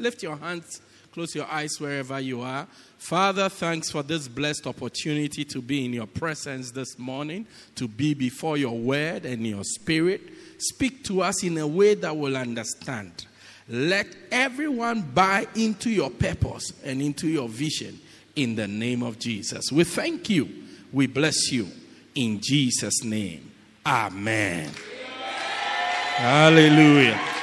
Lift your hands, close your eyes wherever you are. Father, thanks for this blessed opportunity to be in your presence this morning, to be before your word and your spirit. Speak to us in a way that we'll understand. Let everyone buy into your purpose and into your vision in the name of Jesus. We thank you. We bless you. In Jesus' name. Amen. Hallelujah.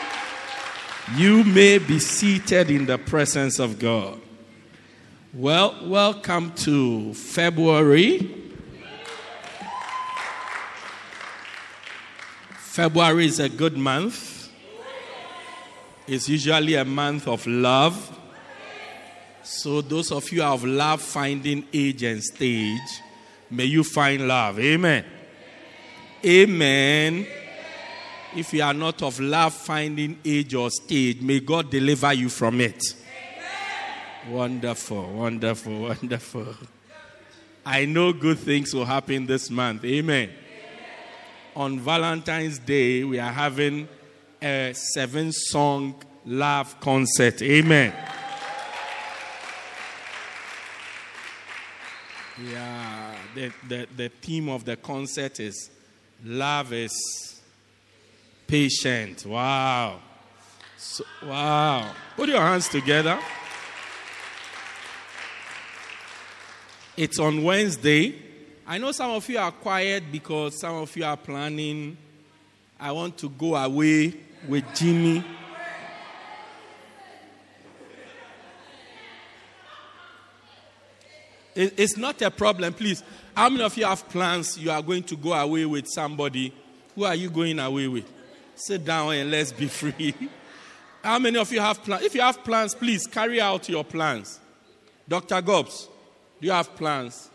You may be seated in the presence of God. Well, welcome to February. February is a good month. It's usually a month of love. So, those of you have love finding age and stage, may you find love. Amen. Amen. If you are not of love finding age or stage, may God deliver you from it. Wonderful, wonderful, wonderful. I know good things will happen this month. Amen. On Valentine's Day, we are having a seven song love concert. Amen. Yeah, the, the, the theme of the concert is Love is Patient. Wow. So, wow. Put your hands together. It's on Wednesday. I know some of you are quiet because some of you are planning. I want to go away with Jimmy. It's not a problem, please. How many of you have plans you are going to go away with somebody? Who are you going away with? Sit down and let's be free. How many of you have plans? If you have plans, please carry out your plans. Dr. Gobbs, do you have plans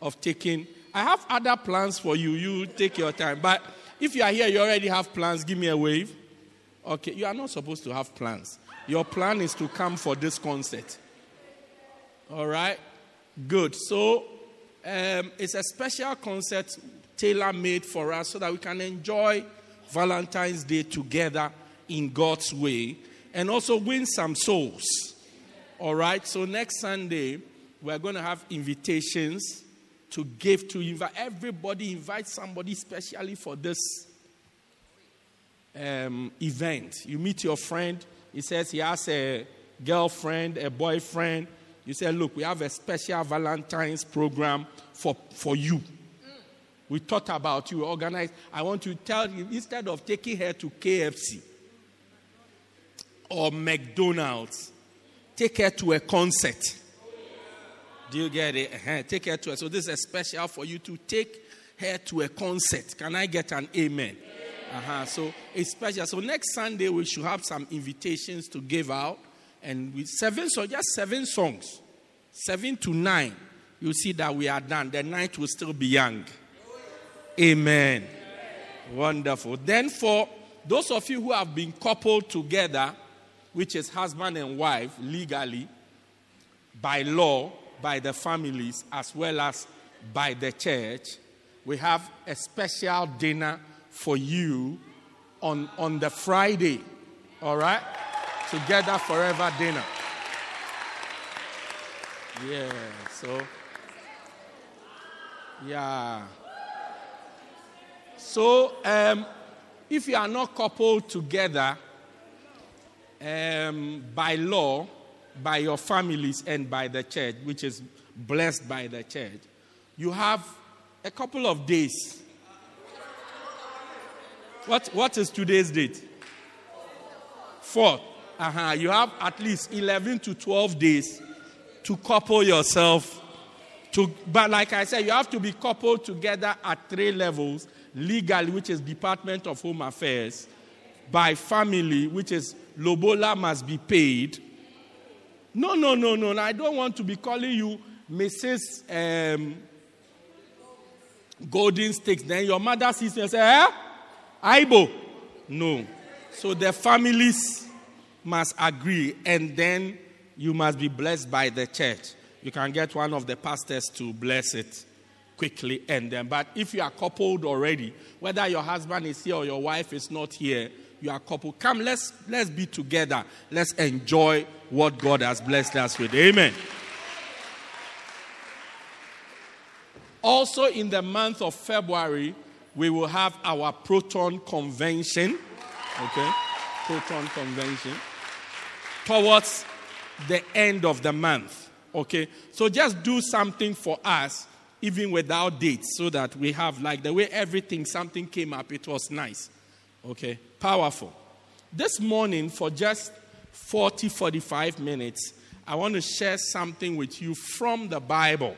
of taking? I have other plans for you. You take your time. But if you are here, you already have plans, give me a wave. Okay, you are not supposed to have plans. Your plan is to come for this concert. All right? Good. So, um, it's a special concert tailor made for us so that we can enjoy Valentine's Day together in God's way and also win some souls. All right, so next Sunday, we're going to have invitations to give to invite everybody, invite somebody specially for this um, event. You meet your friend, he says he has a girlfriend, a boyfriend. You say, Look, we have a special Valentine's program for, for you. We thought about you, organized. I want to tell you instead of taking her to KFC or McDonald's, take her to a concert. Do you get it? Uh-huh. Take her to a. So this is special for you to take her to a concert. Can I get an amen? Uh-huh. So it's special. So next Sunday we should have some invitations to give out, and with seven so just seven songs, seven to nine. You see that we are done. The night will still be young. Amen. Wonderful. Then, for those of you who have been coupled together, which is husband and wife legally, by law, by the families, as well as by the church, we have a special dinner for you on, on the Friday. All right? Together forever dinner. Yeah, so, yeah. So, um, if you are not coupled together um, by law, by your families, and by the church, which is blessed by the church, you have a couple of days. What, what is today's date? Fourth. Uh-huh. You have at least 11 to 12 days to couple yourself. To, but like I said, you have to be coupled together at three levels legally, which is Department of Home Affairs, by family, which is Lobola must be paid. No, no, no, no. I don't want to be calling you Mrs. Um, golden sticks. Then your mother sees you and says, eh? Aibo. No. So the families must agree, and then you must be blessed by the church. You can get one of the pastors to bless it quickly end them. But if you are coupled already, whether your husband is here or your wife is not here, you are coupled. Come, let's let's be together. Let's enjoy what God has blessed us with. Amen. Also, in the month of February, we will have our Proton Convention. Okay? Proton Convention. Towards the end of the month. Okay? So just do something for us, even without dates, so that we have, like the way everything, something came up, it was nice. Okay? Powerful. This morning, for just 40, 45 minutes, I want to share something with you from the Bible.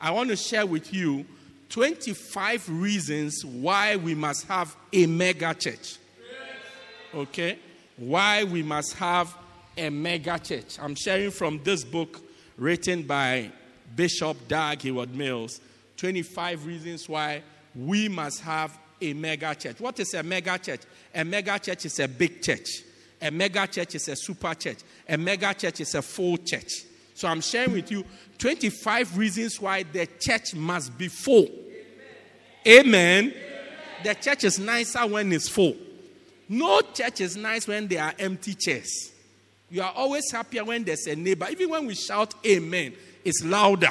I want to share with you 25 reasons why we must have a mega church. Okay? Why we must have a mega church. I'm sharing from this book written by Bishop Dag Heward-Mills 25 reasons why we must have a mega church. What is a mega church? A mega church is a big church. A mega church is a super church. A mega church is a full church. So I'm sharing with you 25 reasons why the church must be full. Amen. Amen. The church is nicer when it's full. No church is nice when there are empty chairs. You are always happier when there's a neighbor. Even when we shout amen, it's louder,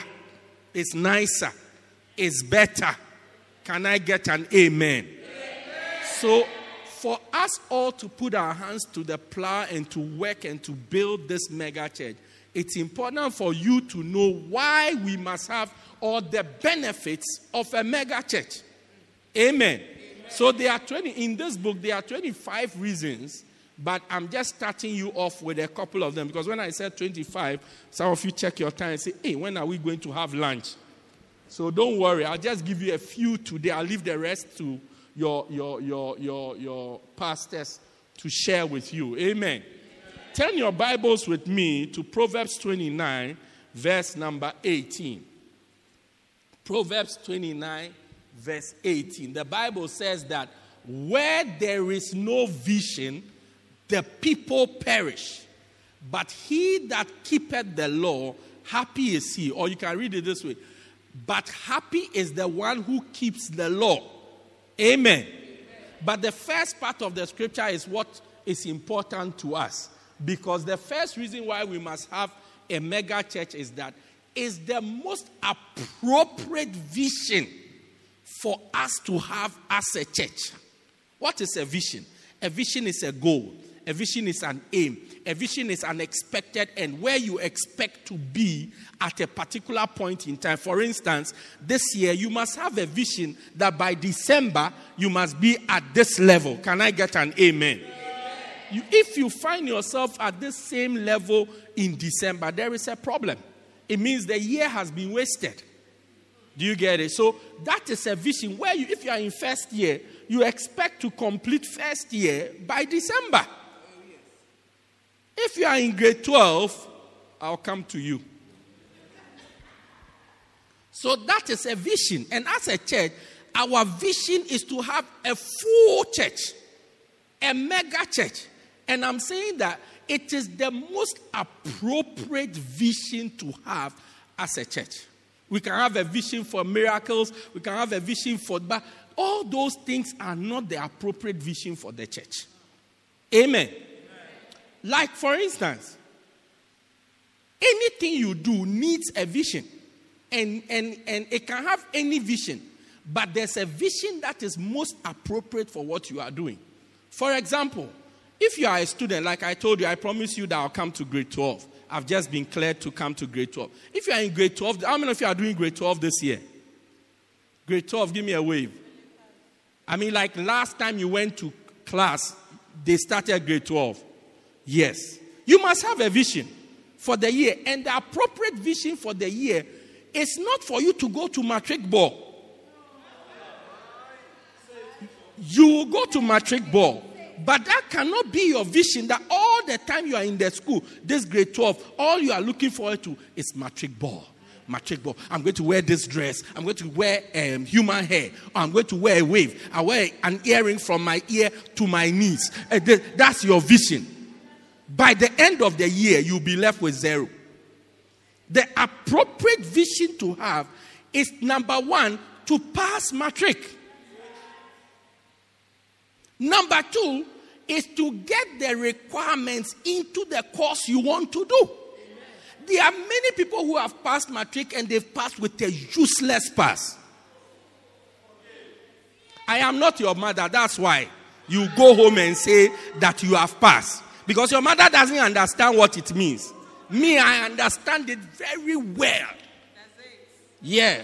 it's nicer, it's better. Can I get an amen? amen? So, for us all to put our hands to the plow and to work and to build this mega church, it's important for you to know why we must have all the benefits of a mega church. Amen. Amen. So there are 20 in this book there are 25 reasons, but I'm just starting you off with a couple of them because when I said 25, some of you check your time and say, "Hey, when are we going to have lunch?" So don't worry, I'll just give you a few today. I'll leave the rest to your your your your your pastors to share with you. Amen. Turn your Bibles with me to Proverbs 29, verse number 18. Proverbs 29, verse 18. The Bible says that where there is no vision, the people perish. But he that keepeth the law, happy is he. Or you can read it this way. But happy is the one who keeps the law. Amen. Amen. But the first part of the scripture is what is important to us. Because the first reason why we must have a mega church is that is the most appropriate vision for us to have as a church. What is a vision? A vision is a goal. A vision is an aim. A vision is an expected end where you expect to be at a particular point in time. For instance, this year you must have a vision that by December you must be at this level. Can I get an amen? you, if you find yourself at the same level in December, there is a problem. It means the year has been wasted. Do you get it? So that is a vision where you, if you are in first year, you expect to complete first year by December. If you are in grade 12, I'll come to you. So that is a vision. And as a church, our vision is to have a full church, a mega church. And I'm saying that it is the most appropriate vision to have as a church. We can have a vision for miracles, we can have a vision for, but all those things are not the appropriate vision for the church. Amen. Like, for instance, anything you do needs a vision, and, and, and it can have any vision, but there's a vision that is most appropriate for what you are doing. For example, if you are a student, like I told you, I promise you that I'll come to grade 12. I've just been cleared to come to grade 12. If you are in grade 12, how many of you are doing grade 12 this year? Grade 12, give me a wave. I mean, like last time you went to class, they started grade 12. Yes. You must have a vision for the year. And the appropriate vision for the year is not for you to go to matric ball. You will go to matric ball But that cannot be your vision that all the time you are in the school, this grade 12, all you are looking forward to is matric ball. Matric ball. I'm going to wear this dress. I'm going to wear um, human hair. I'm going to wear a wave. I wear an earring from my ear to my knees. Uh, that's your vision. By the end of the year, you'll be left with zero. The appropriate vision to have is number one, to pass matric. Number two is to get the requirements into the course you want to do. There are many people who have passed matric and they've passed with a useless pass. I am not your mother, that's why you go home and say that you have passed. Because your mother doesn't understand what it means. Me, I understand it very well. Yeah.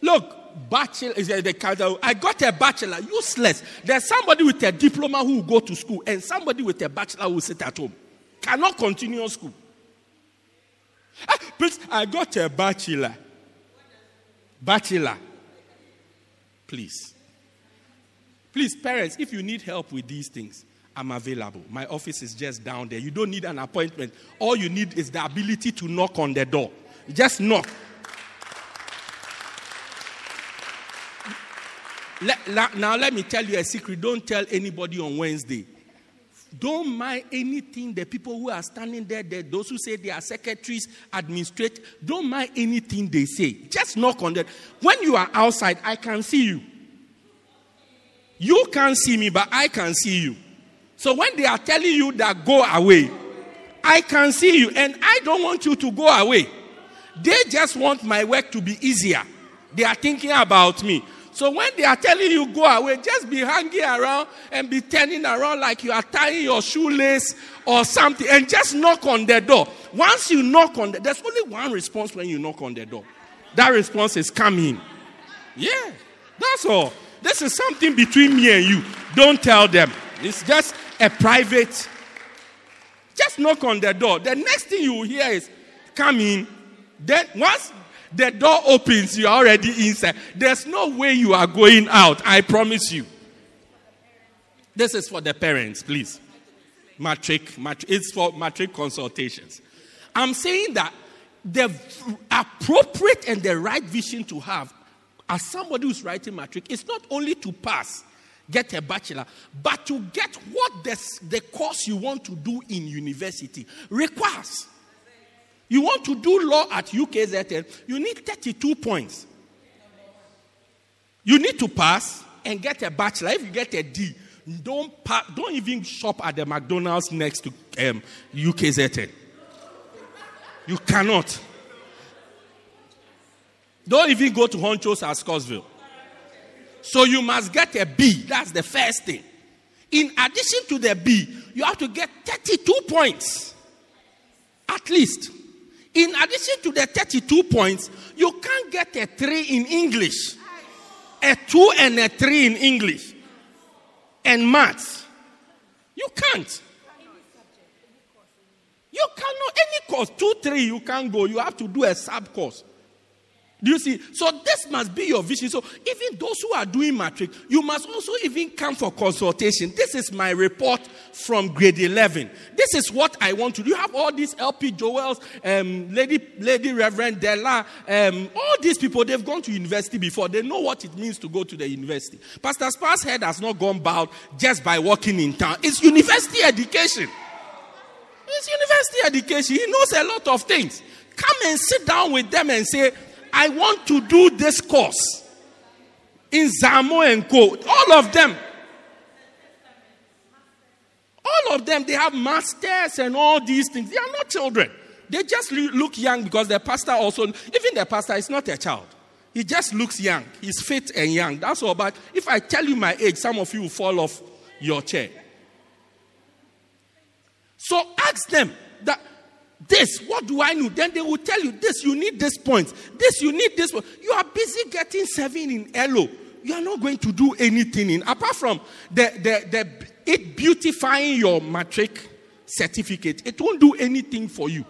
Look, bachelor is the I got a bachelor, useless. There's somebody with a diploma who will go to school, and somebody with a bachelor who will sit at home. Cannot continue school. Ah, please, I got a bachelor. Bachelor. Please. Please, parents, if you need help with these things, I'm available. My office is just down there. You don't need an appointment. All you need is the ability to knock on the door. Just knock. Let, now, let me tell you a secret. Don't tell anybody on Wednesday. Don't mind anything the people who are standing there, the, those who say they are secretaries, administrate, don't mind anything they say. Just knock on that. When you are outside, I can see you. You can't see me, but I can see you. So when they are telling you that go away, I can see you, and I don't want you to go away. They just want my work to be easier. They are thinking about me. So when they are telling you go away, just be hanging around and be turning around like you are tying your shoelace or something and just knock on the door. Once you knock on the there's only one response when you knock on the door. That response is coming. Yeah, that's all. This is something between me and you. Don't tell them. It's just a private. Just knock on the door. The next thing you hear is come in. Then once the door opens, you're already inside. There's no way you are going out, I promise you. This is for the parents, please. Matric, matric it's for matric consultations. I'm saying that the appropriate and the right vision to have as somebody who's writing matric is not only to pass, get a bachelor, but to get what the, the course you want to do in university requires. You want to do law at UKZN, you need 32 points. You need to pass and get a bachelor. If you get a D, don't, pa- don't even shop at the McDonald's next to um, UKZN. You cannot. Don't even go to Honcho's at Scottsville. So you must get a B. That's the first thing. In addition to the B, you have to get 32 points. At least. In addition to the 32 points, you can't get a 3 in English, a 2 and a 3 in English, and maths. You can't. You cannot, any course, 2, 3, you can't go. You have to do a sub course. Do you see? So this must be your vision. So even those who are doing matric, you must also even come for consultation. This is my report from grade 11. This is what I want to do. You have all these LP Joels, um, Lady, Lady Reverend Della, um, all these people, they've gone to university before. They know what it means to go to the university. Pastor Spar's head has not gone bowed just by walking in town. It's university education. It's university education. He knows a lot of things. Come and sit down with them and say, I want to do this course in Zamo and Co. All of them. All of them, they have masters and all these things. They are not children. They just look young because their pastor also, even their pastor is not a child. He just looks young. He's fit and young. That's all. But if I tell you my age, some of you will fall off your chair. So ask them that this, what do I know? Then they will tell you this, you need this point. This, you need this point. You are busy getting seven in LO. You are not going to do anything in, apart from the, the, the, it beautifying your matric certificate. It won't do anything for you.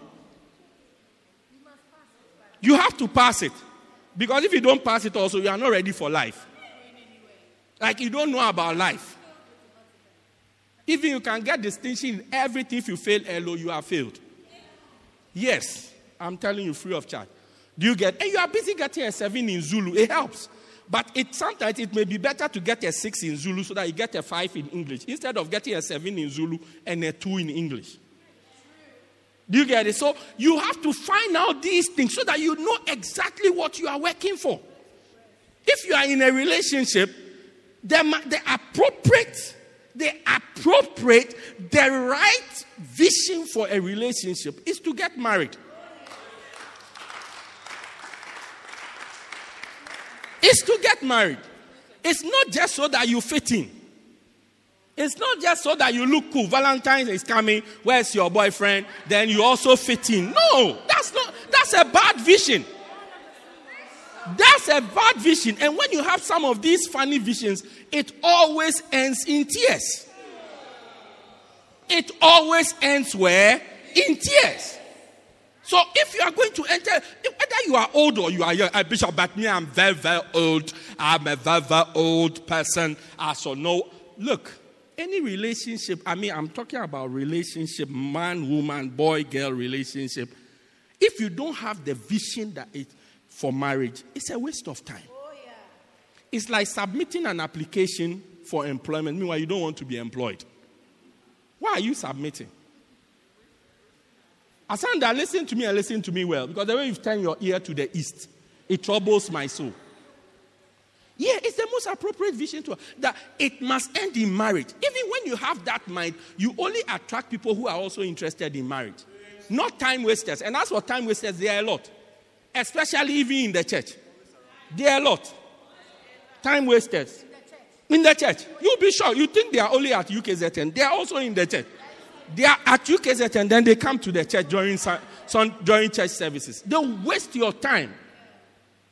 You have to pass it. Because if you don't pass it, also, you are not ready for life. Like you don't know about life. Even you can get distinction in everything. If you fail LO, you are failed. Yes, I'm telling you free of charge. Do you get? And you are busy getting a seven in Zulu. It helps. But it sometimes it may be better to get a six in Zulu so that you get a five in English instead of getting a seven in Zulu and a two in English. Do you get it? So you have to find out these things so that you know exactly what you are working for. If you are in a relationship, the, the appropriate, the appropriate, the right vision for a relationship is to get married. It's to get married. It's not just so that you fit in. It's not just so that you look cool. Valentine's is coming. Where's your boyfriend? Then you also fit in. No, that's not. That's a bad vision. That's a bad vision. And when you have some of these funny visions, it always ends in tears. It always ends where? In tears. So if you are going to enter, whether you are old or you are young, uh, Bishop, but me, I'm very, very old. I'm a very, very old person. I so no. Look, any relationship, I mean, I'm talking about relationship, man, woman, boy, girl relationship. If you don't have the vision that it for marriage, it's a waste of time. Oh, yeah. It's like submitting an application for employment. Meanwhile, you don't want to be employed. Why are you submitting? Asanda, listen to me and listen to me well, because the way you've turned your ear to the east, it troubles my soul. Yeah, it's the most appropriate vision to that it must end in marriage. Even when you have that mind, you only attract people who are also interested in marriage, not time wasters. And as for time wasters, there are a lot, especially even in the church. There are a lot. Time wasters. In the church. You'll be sure. You think they are only at UKZN. They are also in the church. They are at UKZN then they come to the church during, some, during church services. They waste your time.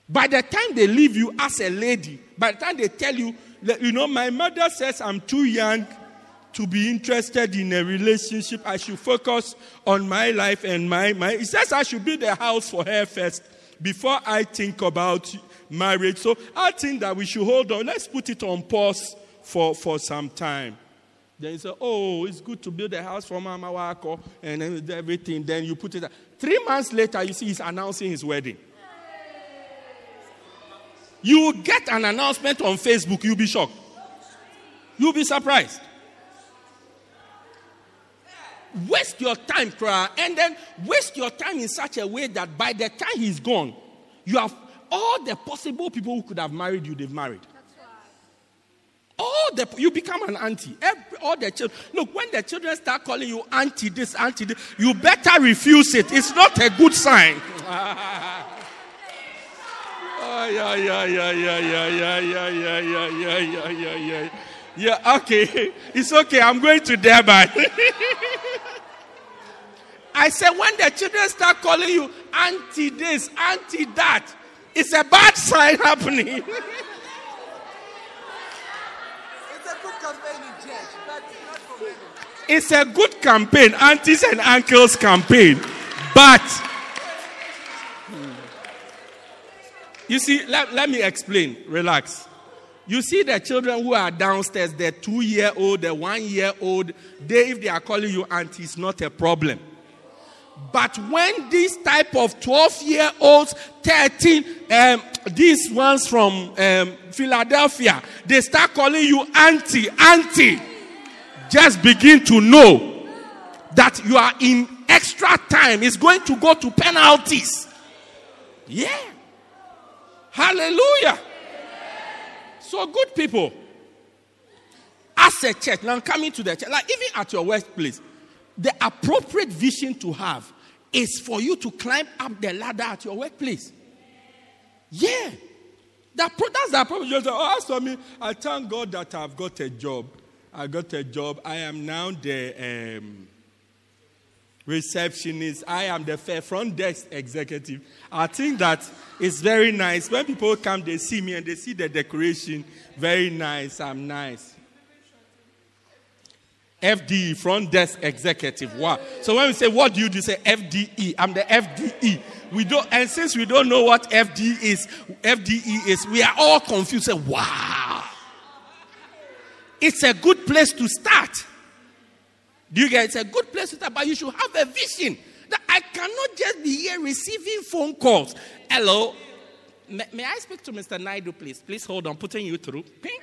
By the time they leave you as a lady, by the time they tell you, you know, my mother says I'm too young to be interested in a relationship. I should focus on my life and my, my. It says I should build a house for her first before I think about marriage. So I think that we should hold on. Let's put it on pause for, for some time. Then you say, oh, it's good to build a house for Mama Wako and then everything. Then you put it. Three months later, you see he's announcing his wedding. You get an announcement on Facebook, you'll be shocked. You'll be surprised. Waste your time, cry, and then waste your time in such a way that by the time he's gone, you have all the possible people who could have married you, they've married. All the you become an auntie. Every, all the children. Look, when the children start calling you auntie this, auntie this, you better refuse it. It's not a good sign. Oh, yeah, yeah, yeah, yeah, yeah, yeah, yeah, yeah, yeah, yeah, yeah, yeah, yeah. Okay. It's okay. I'm going to Durban. I said, when the children start calling you auntie this, auntie that, it's a bad sign happening. it's a good campaign in church, but not for many. It's a good campaign, aunties and uncles campaign. But You see, let, let me explain. Relax. You see the children who are downstairs, the two year old, the one year old, they, if they are calling you auntie, it's not a problem. But when these type of 12 year olds, 13, um, these ones from um, Philadelphia, they start calling you auntie, auntie, just begin to know that you are in extra time. It's going to go to penalties. Yeah. Hallelujah. So, good people, as a church, now coming to the church, like even at your workplace, the appropriate vision to have is for you to climb up the ladder at your workplace. Yeah. That, that's the appropriate. Oh, as for me, I thank God that I've got a job. I got a job. I am now the um, receptionist. I am the front desk executive. I think that it's very nice. When people come, they see me and they see the decoration. Very nice. I'm nice. FDE, front desk executive. Wow. So when we say, what do you do? Say FDE. I'm the FDE. We don't, and since we don't know what FDE is, FDE is, we are all confused. Say, wow. It's a good place to start. Do you get it? It's a good place to start, but you should have a vision. That I cannot just be here receiving phone calls. Hello. May, may I speak to Mr. Naidu, please? Please hold on, putting you through. Ping.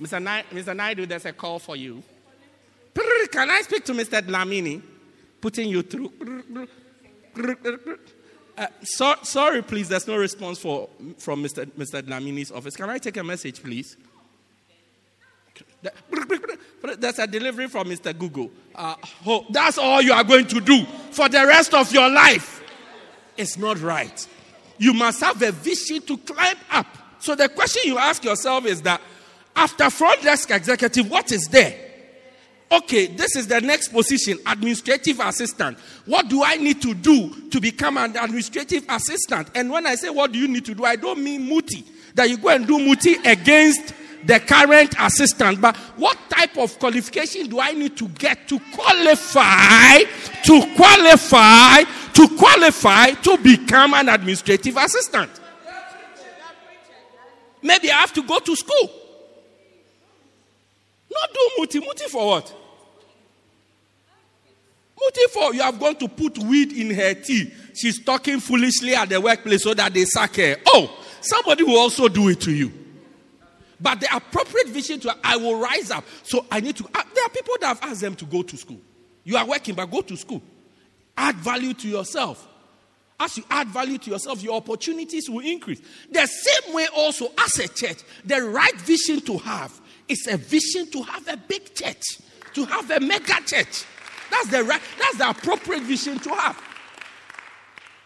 Mr. Mr. Naidu, there's a call for you. Can I speak to Mr. Dlamini? Putting you through. Uh, so, sorry, please. There's no response for, from Mr. Mr. Dlamini's office. Can I take a message, please? There's a delivery from Mr. Google. Uh, that's all you are going to do for the rest of your life. It's not right. You must have a vision to climb up. So the question you ask yourself is that after front desk executive, what is there? Okay, this is the next position, administrative assistant. What do I need to do to become an administrative assistant? And when I say what do you need to do, I don't mean muti, that you go and do muti against the current assistant, but what type of qualification do I need to get to qualify, to qualify, to qualify to become an administrative assistant? Maybe I have to go to school. Not do muti. Muti for what? Muti for you have gone to put weed in her tea. She's talking foolishly at the workplace so that they sack her. Oh, somebody will also do it to you. But the appropriate vision to I will rise up. So I need to. Uh, there are people that have asked them to go to school. You are working, but go to school. Add value to yourself. As you add value to yourself, your opportunities will increase. The same way, also, as a church, the right vision to have is a vision to have a big church, to have a mega church. That's the right, that's the appropriate vision to have.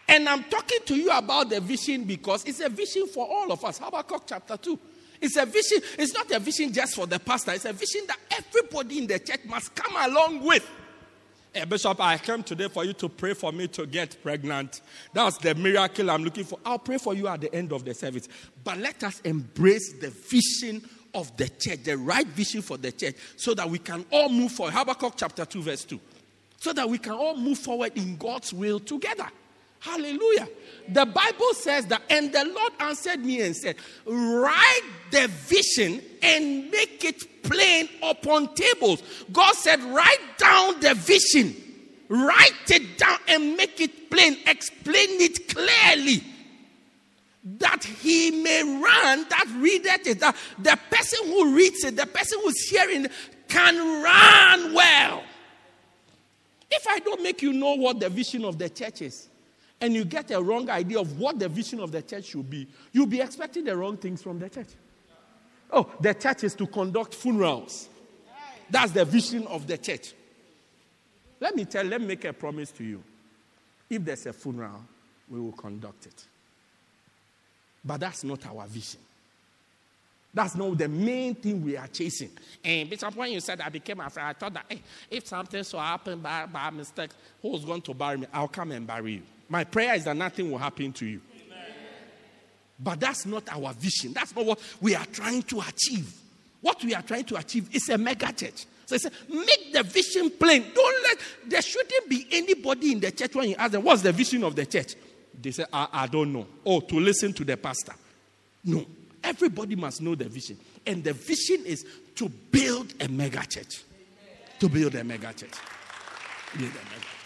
And I'm talking to you about the vision because it's a vision for all of us. Habakkuk chapter 2. It's a vision, it's not a vision just for the pastor, it's a vision that everybody in the church must come along with. Hey, Bishop, I came today for you to pray for me to get pregnant. That's the miracle I'm looking for. I'll pray for you at the end of the service. But let us embrace the vision of the church, the right vision for the church, so that we can all move forward. Habakkuk chapter 2, verse 2. So that we can all move forward in God's will together. Hallelujah. The Bible says that, and the Lord answered me and said, Write the vision and make it plain upon tables. God said, Write down the vision, write it down and make it plain, explain it clearly. That he may run, that readeth it, that the person who reads it, the person who's hearing, can run well. If I don't make you know what the vision of the church is, and you get a wrong idea of what the vision of the church should be, you'll be expecting the wrong things from the church. Oh, the church is to conduct funerals. That's the vision of the church. Let me tell, let me make a promise to you. If there's a funeral, we will conduct it. But that's not our vision. That's not the main thing we are chasing. And Bishop, when you said I became a friend, I thought that hey, if something so happened by, by mistake, who's going to bury me? I'll come and bury you. My prayer is that nothing will happen to you. Amen. But that's not our vision. That's not what we are trying to achieve. What we are trying to achieve is a mega church. So he said, make the vision plain. Don't let, there shouldn't be anybody in the church when you ask them, what's the vision of the church? They say, I, I don't know. Oh, to listen to the pastor. No. Everybody must know the vision. And the vision is to build a mega church. To build a mega church. Build a mega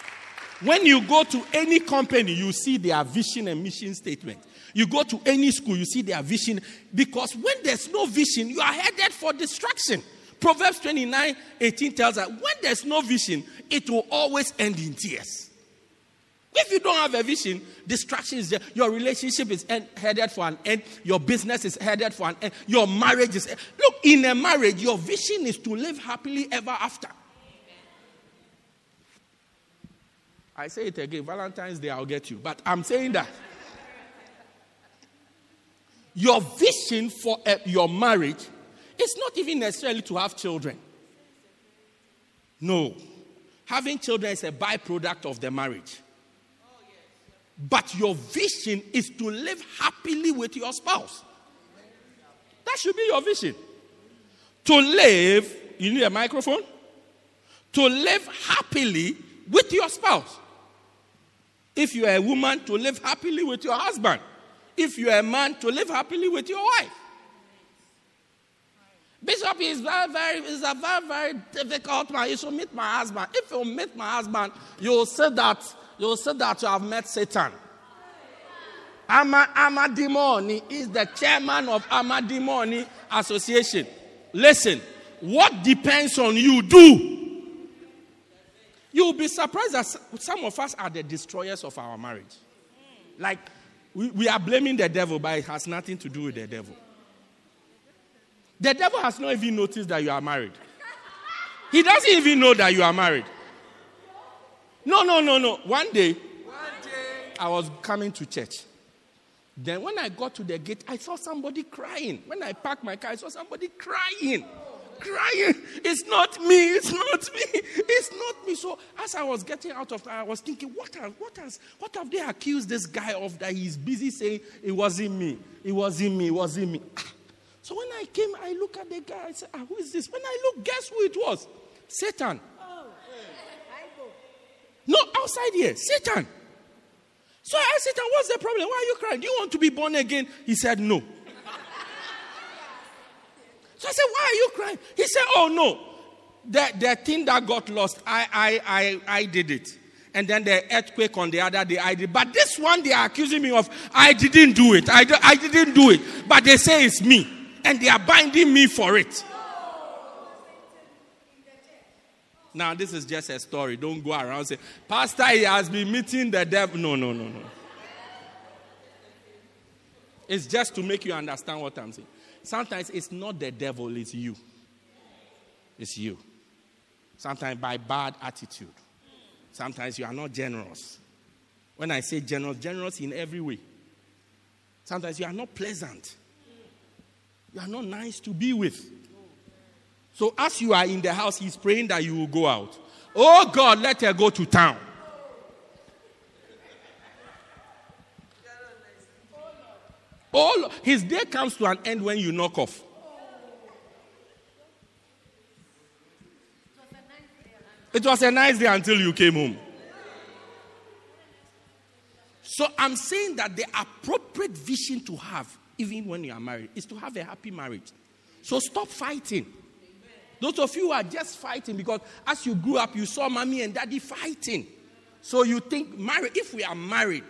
when you go to any company, you see their vision and mission statement. You go to any school, you see their vision. Because when there's no vision, you are headed for destruction. Proverbs 29 18 tells us when there's no vision, it will always end in tears. If you don't have a vision, distraction is there. Your relationship is end, headed for an end. Your business is headed for an end. Your marriage is. Look, in a marriage, your vision is to live happily ever after. I say it again Valentine's Day, I'll get you. But I'm saying that your vision for uh, your marriage is not even necessarily to have children. No. Having children is a byproduct of the marriage. But your vision is to live happily with your spouse. That should be your vision. To live, you need a microphone? To live happily with your spouse. If you are a woman, to live happily with your husband. If you are a man, to live happily with your wife. Bishop is very, very, is a very, very difficult man. You should meet my husband. If you meet my husband, you'll say that you'll say that you have met Satan. Ama Amadimoni is the chairman of Amadimoni Association. Listen, what depends on you, do. You'll be surprised that some of us are the destroyers of our marriage. Like, we, we are blaming the devil, but it has nothing to do with the devil. The devil has not even noticed that you are married. He doesn't even know that you are married. No, no, no, no. One day, One day, I was coming to church. Then when I got to the gate, I saw somebody crying. When I parked my car, I saw somebody crying. Crying. It's not me. It's not me. It's not me. So as I was getting out of I was thinking, what has, what has, what have they accused this guy of that he's busy saying it wasn't me. It wasn't me. It wasn't me. Ah. So when I came, I look at the guy, I said, ah, who is this? When I look, guess who it was? Satan. No, outside here, Satan. So I said, What's the problem? Why are you crying? Do you want to be born again? He said, No. So I said, Why are you crying? He said, Oh, no. The, the thing that got lost, I, I, I, I did it. And then the earthquake on the other day, I did. But this one they are accusing me of, I didn't do it. I, I didn't do it. But they say it's me. And they are binding me for it. Now, this is just a story. Don't go around saying, Pastor, he has been meeting the devil. No, no, no, no. It's just to make you understand what I'm saying. Sometimes it's not the devil, it's you. It's you. Sometimes by bad attitude. Sometimes you are not generous. When I say generous, generous in every way. Sometimes you are not pleasant. You are not nice to be with. So as you are in the house, he's praying that you will go out. Oh God, let her go to town. Oh, his day comes to an end when you knock off. It was a nice day until you came home. So I'm saying that the appropriate vision to have, even when you are married, is to have a happy marriage. So stop fighting. Those of you who are just fighting because as you grew up, you saw mommy and daddy fighting. So you think, married, if we are married,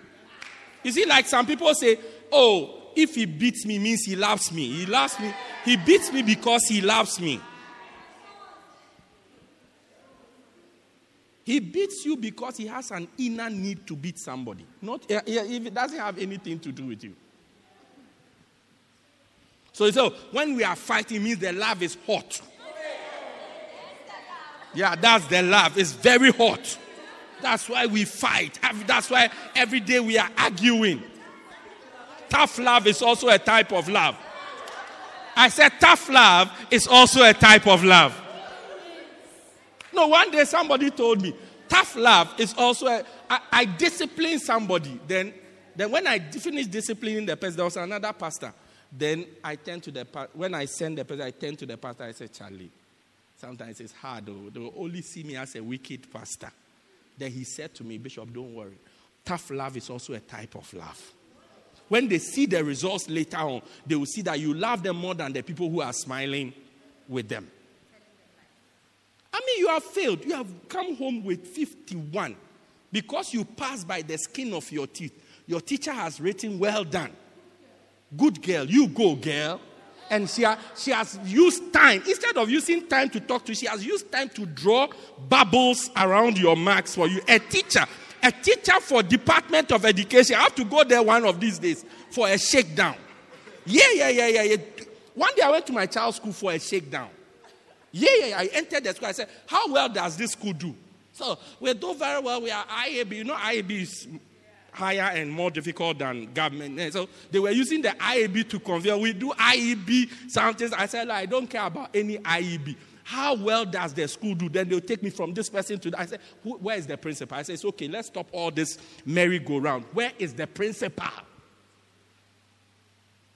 you see, like some people say, oh, if he beats me, means he loves me. He loves me. He beats me because he loves me. He beats you because he has an inner need to beat somebody. Not if it doesn't have anything to do with you. So, so when we are fighting, means the love is hot. Yeah, that's the love. It's very hot. That's why we fight. That's why every day we are arguing. Tough love is also a type of love. I said tough love is also a type of love. No, one day somebody told me tough love is also a, I, I discipline somebody. Then, then when I finish disciplining the person, there was another pastor. Then I turn to the when I send the person, I turn to the pastor. I say, Charlie, Sometimes it's hard, though. They will only see me as a wicked pastor. Then he said to me, Bishop, don't worry. Tough love is also a type of love. When they see the results later on, they will see that you love them more than the people who are smiling with them. I mean, you have failed. You have come home with 51 because you passed by the skin of your teeth. Your teacher has written, Well done. Good girl. You go, girl and she, ha- she has used time instead of using time to talk to you she has used time to draw bubbles around your marks for you a teacher a teacher for department of education i have to go there one of these days for a shakedown yeah yeah yeah yeah, yeah. one day i went to my child's school for a shakedown yeah yeah, yeah. i entered the school i said how well does this school do so we do very well we are IEB you know IEB is higher and more difficult than government. And so they were using the IEB to convey. We do IEB something. I said, I don't care about any IEB. How well does the school do? Then they'll take me from this person to that. I say, Where is the principal? I said, okay, let's stop all this merry-go-round. Where is the principal?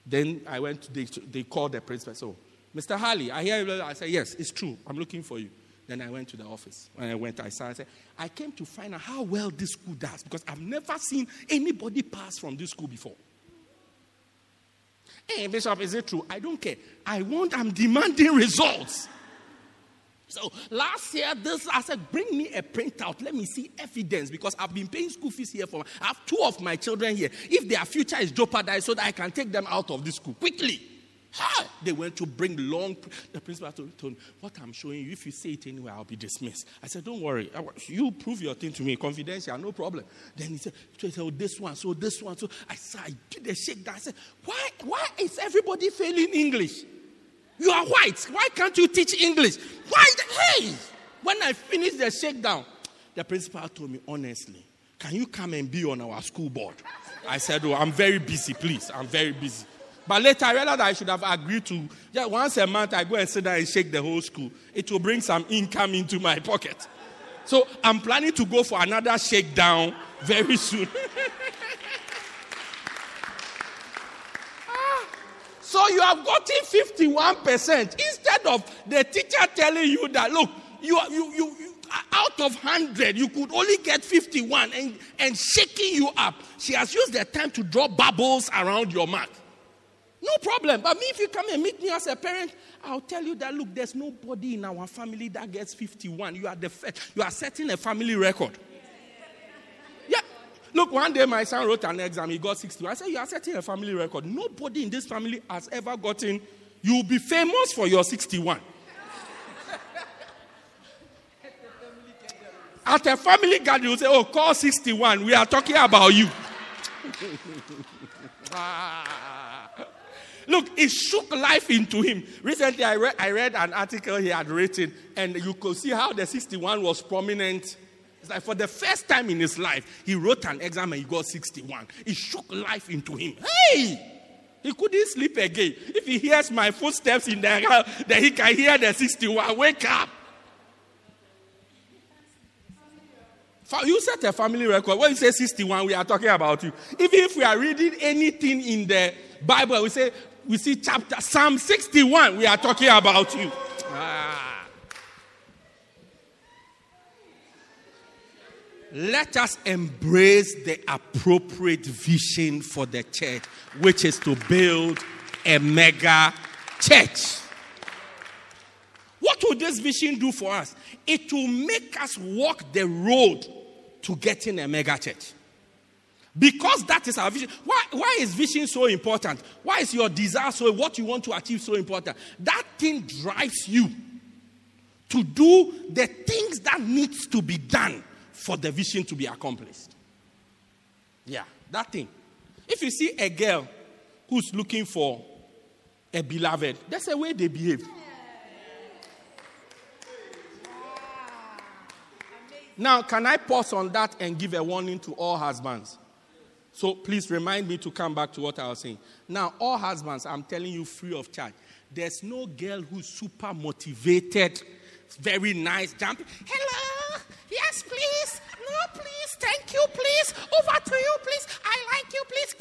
Then I went, to, they, they called the principal. So, Mr. Harley, I hear you. I said, Yes, it's true. I'm looking for you. Then I went to the office. When I went, I said, I came to find out how well this school does because I've never seen anybody pass from this school before. Hey, Bishop, is it true? I don't care. I want, I'm demanding results. So last year, this I said, bring me a printout. Let me see evidence because I've been paying school fees here for. I have two of my children here. If their future is jeopardized, so that I can take them out of this school quickly. They went to bring long. The principal told, me, "What I'm showing you, if you say it anywhere, I'll be dismissed." I said, "Don't worry. You prove your thing to me, confidential, no problem." Then he said, oh, "This one, so this one, so." I said, "I did a shakedown." I said, "Why? Why is everybody failing English?" You are white. Why can't you teach English? Why? The, Hey! When I finished the shakedown, the principal told me, honestly, can you come and be on our school board? I said, Oh, I'm very busy, please. I'm very busy. But later I realized I should have agreed to just once a month I go and sit down and shake the whole school. It will bring some income into my pocket. So I'm planning to go for another shakedown very soon. So you have gotten 51% instead of the teacher telling you that, look, you, you, you, you out of 100, you could only get 51 and, and shaking you up. She has used the time to draw bubbles around your mark. No problem. But me, if you come and meet me as a parent, I'll tell you that, look, there's nobody in our family that gets 51. You are, the first, you are setting a family record. Look, one day my son wrote an exam, he got 60. I said, You are setting a family record. Nobody in this family has ever gotten, you'll be famous for your 61. At a family gathering, you say, Oh, call 61. We are talking about you. Look, it shook life into him. Recently, I read, I read an article he had written, and you could see how the 61 was prominent it's like for the first time in his life, he wrote an exam and he got 61. It shook life into him. Hey! He couldn't sleep again. If he hears my footsteps in the house, then he can hear the 61. Wake up! You set a family record. When you say 61, we are talking about you. Even if we are reading anything in the Bible, we say we see chapter Psalm 61, we are talking about you. Ah. Let us embrace the appropriate vision for the church, which is to build a mega church. What will this vision do for us? It will make us walk the road to getting a mega church. Because that is our vision. Why, why is vision so important? Why is your desire so, what you want to achieve so important? That thing drives you to do the things that needs to be done for the vision to be accomplished. Yeah, that thing. If you see a girl who's looking for a beloved, that's the way they behave. Now, can I pause on that and give a warning to all husbands? So please remind me to come back to what I was saying. Now, all husbands, I'm telling you free of charge. There's no girl who's super motivated, very nice, jumping. Hello, please. No, please. Thank you, please. Over to you, please. I like you, please.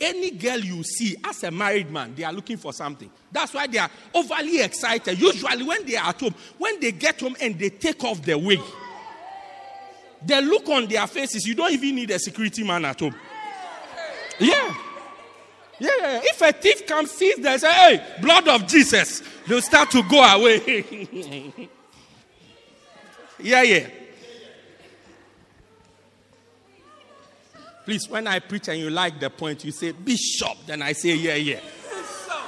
Any girl you see as a married man, they are looking for something. That's why they are overly excited. Usually, when they are at home, when they get home and they take off the wig, the look on their faces, you don't even need a security man at home. Yeah. Yeah, yeah. If a thief comes, sees them, say, hey, blood of Jesus, they'll start to go away. Yeah, yeah. Please, when I preach and you like the point, you say, Bishop. Then I say, yeah, yeah.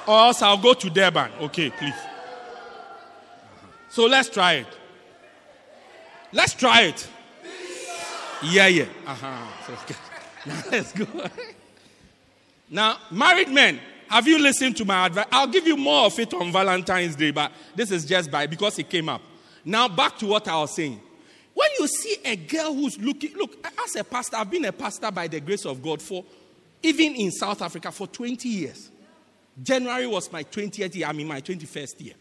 Or else I'll go to Durban. Okay, please. So let's try it. Let's try it. Yeah, yeah. Uh-huh. Okay. Now let's go. now, married men, have you listened to my advice? I'll give you more of it on Valentine's Day, but this is just by because it came up. Now, back to what I was saying. When you see a girl who's looking, look, as a pastor, I've been a pastor by the grace of God for, even in South Africa, for 20 years. January was my 20th year, I'm in my 21st year.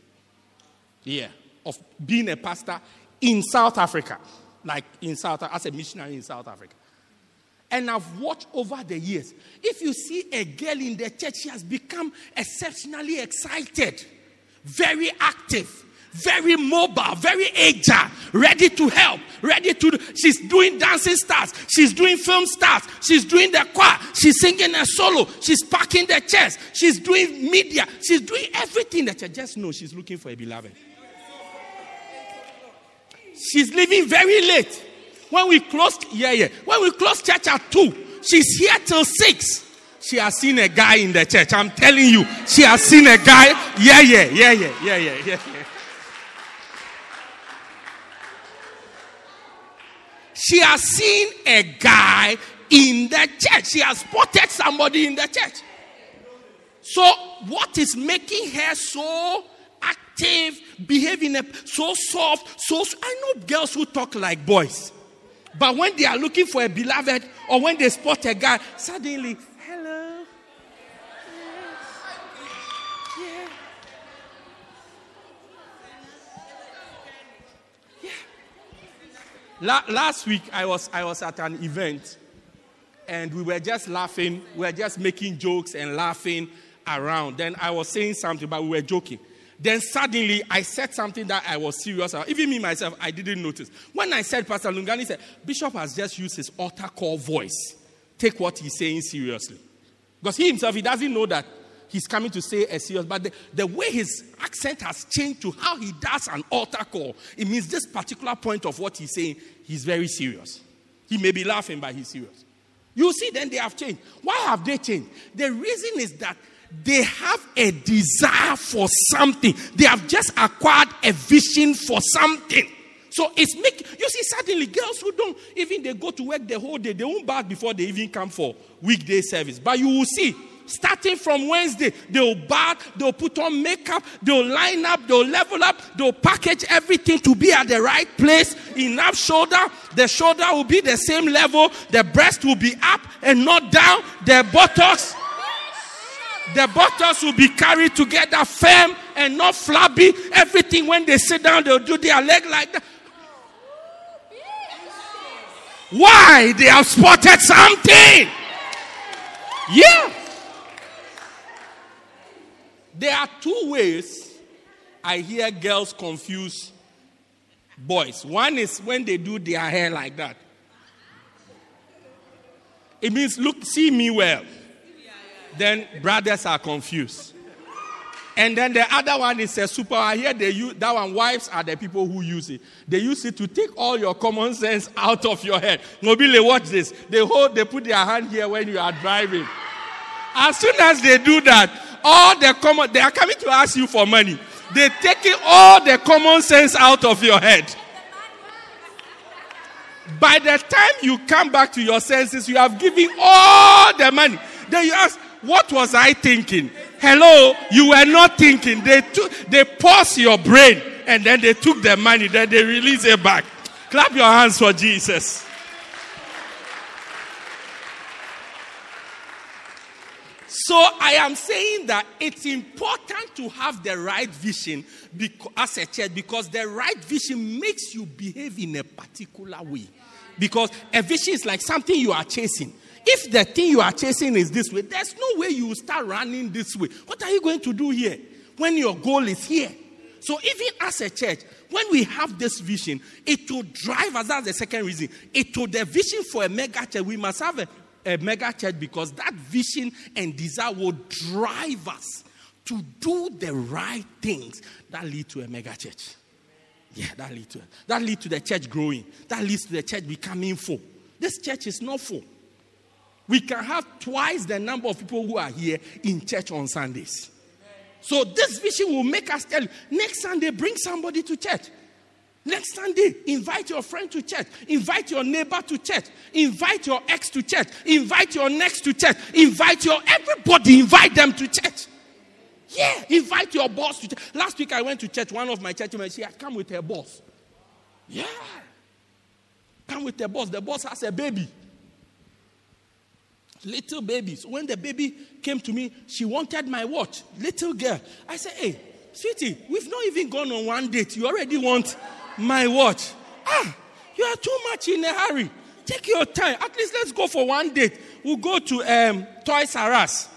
Yeah, of being a pastor in South Africa, like in South, as a missionary in South Africa. And I've watched over the years. If you see a girl in the church, she has become exceptionally excited, very active very mobile, very agile, ready to help, ready to. She's doing dancing stars, she's doing film stars, she's doing the choir, she's singing a solo, she's packing the chairs, she's doing media, she's doing everything that you just know she's looking for a beloved. She's leaving very late. When we closed, yeah, yeah. When we closed church at two, she's here till six. She has seen a guy in the church. I'm telling you, she has seen a guy. Yeah, yeah, yeah, yeah, yeah, yeah, yeah. yeah. She has seen a guy in the church. She has spotted somebody in the church. So, what is making her so active, behaving so soft, so I know girls who talk like boys. But when they are looking for a beloved or when they spot a guy, suddenly, hello. Yes. Yeah. Yeah. La- last week I was I was at an event and we were just laughing, we were just making jokes and laughing around. Then I was saying something, but we were joking. Then suddenly I said something that I was serious about. Even me myself, I didn't notice. When I said, Pastor Lungani said, Bishop has just used his altar call voice. Take what he's saying seriously. Because he himself, he doesn't know that he's coming to say a serious, but the, the way his accent has changed to how he does an altar call, it means this particular point of what he's saying, he's very serious. He may be laughing, but he's serious. You see, then they have changed. Why have they changed? The reason is that they have a desire for something. They have just acquired a vision for something. So it's make you see suddenly girls who don't even they go to work the whole day, they won't bath before they even come for weekday service. But you will see starting from Wednesday, they'll bath, they'll put on makeup, they'll line up, they'll level up, they'll package everything to be at the right place. Enough shoulder, the shoulder will be the same level, the breast will be up and not down, the buttocks the buttocks will be carried together firm and not flabby. Everything when they sit down, they'll do their leg like that. Why? They have spotted something. Yeah. There are two ways I hear girls confuse boys. One is when they do their hair like that. It means, look, see me well then brothers are confused. And then the other one is a super. I hear they use that one. Wives are the people who use it. They use it to take all your common sense out of your head. Mobile, watch this. They hold, they put their hand here when you are driving. As soon as they do that, all the common, they are coming to ask you for money. They're taking all the common sense out of your head. By the time you come back to your senses, you have given all the money. Then you ask, what was I thinking? Hello, you were not thinking. They took, they paused your brain and then they took the money, then they release it back. Clap your hands for Jesus. So I am saying that it's important to have the right vision as a church because the right vision makes you behave in a particular way. Because a vision is like something you are chasing. If the thing you are chasing is this way, there's no way you will start running this way. What are you going to do here when your goal is here? So, even as a church, when we have this vision, it will drive us. That's the second reason. It will the vision for a mega church. We must have a, a mega church because that vision and desire will drive us to do the right things that lead to a mega church. Yeah, that lead to that lead to the church growing. That leads to the church becoming full. This church is not full we can have twice the number of people who are here in church on Sundays. So this vision will make us tell you next Sunday, bring somebody to church. Next Sunday, invite your friend to church. Invite your neighbor to church. Invite your ex to church. Invite your next to church. Invite your everybody, invite them to church. Yeah, invite your boss to church. Last week I went to church. One of my church members, she had come with her boss. Yeah. Come with her boss. The boss has a baby. Little babies. When the baby came to me, she wanted my watch. Little girl. I said, Hey, sweetie, we've not even gone on one date. You already want my watch. Ah, you are too much in a hurry. Take your time. At least let's go for one date. We'll go to um, Toys R Us.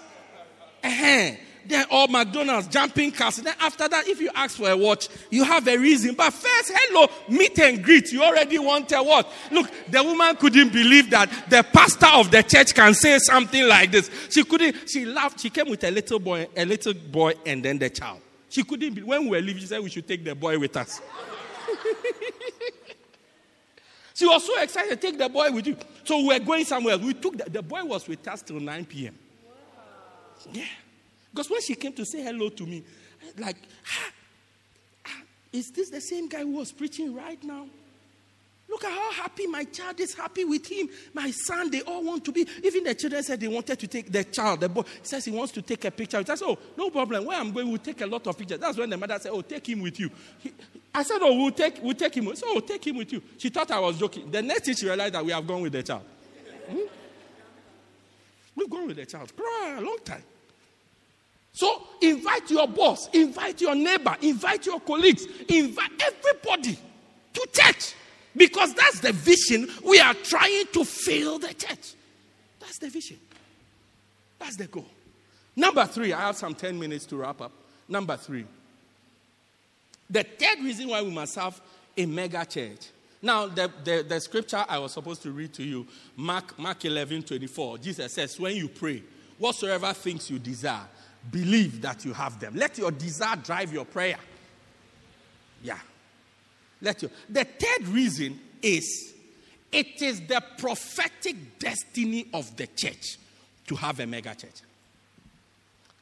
Uh-huh. then all McDonald's, jumping cars. Then after that, if you ask for a watch, you have a reason. But first, hello, meet and greet. You already want a watch. Look, the woman couldn't believe that the pastor of the church can say something like this. She couldn't. She laughed. She came with a little boy, a little boy, and then the child. She couldn't. Be, when we were leaving, she said we should take the boy with us. she was so excited. Take the boy with you. So we were going somewhere. We took the, the boy was with us till 9 p.m. Yeah. Because when she came to say hello to me, like, ah, ah, is this the same guy who was preaching right now? Look at how happy my child is happy with him. My son, they all want to be. Even the children said they wanted to take the child, the boy says he wants to take a picture. I said, Oh, no problem. Where I'm going, we'll take a lot of pictures. That's when the mother said, Oh, take him with you. He, I said, Oh, we'll take, we'll take him. So, oh, take him with you. She thought I was joking. The next thing she realized that we have gone with the child. Hmm? We've gone with the child. For a long time. So invite your boss, invite your neighbor, invite your colleagues, invite everybody to church. Because that's the vision we are trying to fill the church. That's the vision. That's the goal. Number three, I have some 10 minutes to wrap up. Number three. The third reason why we must have a mega church. Now, the, the, the scripture I was supposed to read to you, Mark, Mark 11 24, Jesus says, When you pray, whatsoever things you desire, believe that you have them. Let your desire drive your prayer. Yeah. Let you. The third reason is it is the prophetic destiny of the church to have a mega church.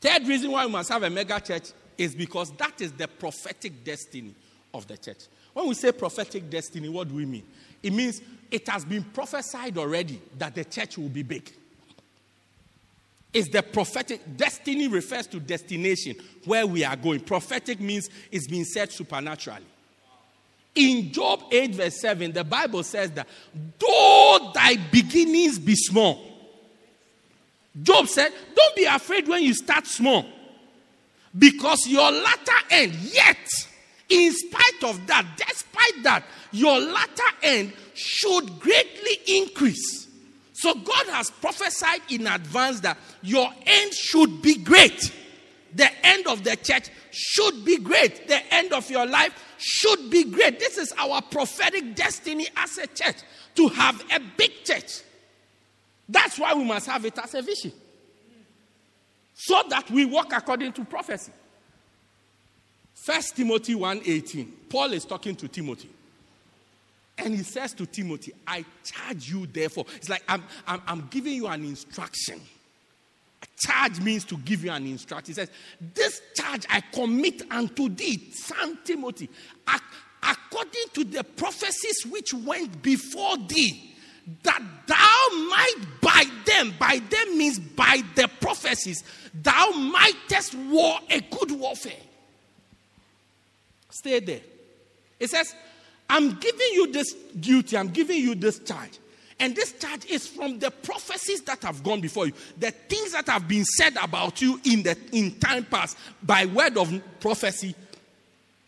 Third reason why we must have a mega church is because that is the prophetic destiny of the church. When we say prophetic destiny, what do we mean? It means it has been prophesied already that the church will be big. It's the prophetic destiny refers to destination where we are going. Prophetic means it's being said supernaturally. In Job 8, verse 7, the Bible says that though thy beginnings be small, Job said, Don't be afraid when you start small, because your latter end, yet, in spite of that, despite that, your latter end should greatly increase. So God has prophesied in advance that your end should be great. The end of the church should be great. The end of your life should be great. This is our prophetic destiny as a church to have a big church. That's why we must have it as a vision. So that we walk according to prophecy. First Timothy 1:18. Paul is talking to Timothy. And he says to Timothy, I charge you therefore. It's like I'm, I'm, I'm giving you an instruction. A charge means to give you an instruction. He says, This charge I commit unto thee, son Timothy, according to the prophecies which went before thee, that thou might by them, by them means by the prophecies, thou mightest war a good warfare. Stay there. It says, I'm giving you this duty, I'm giving you this charge. And this charge is from the prophecies that have gone before you, the things that have been said about you in the in time past by word of prophecy.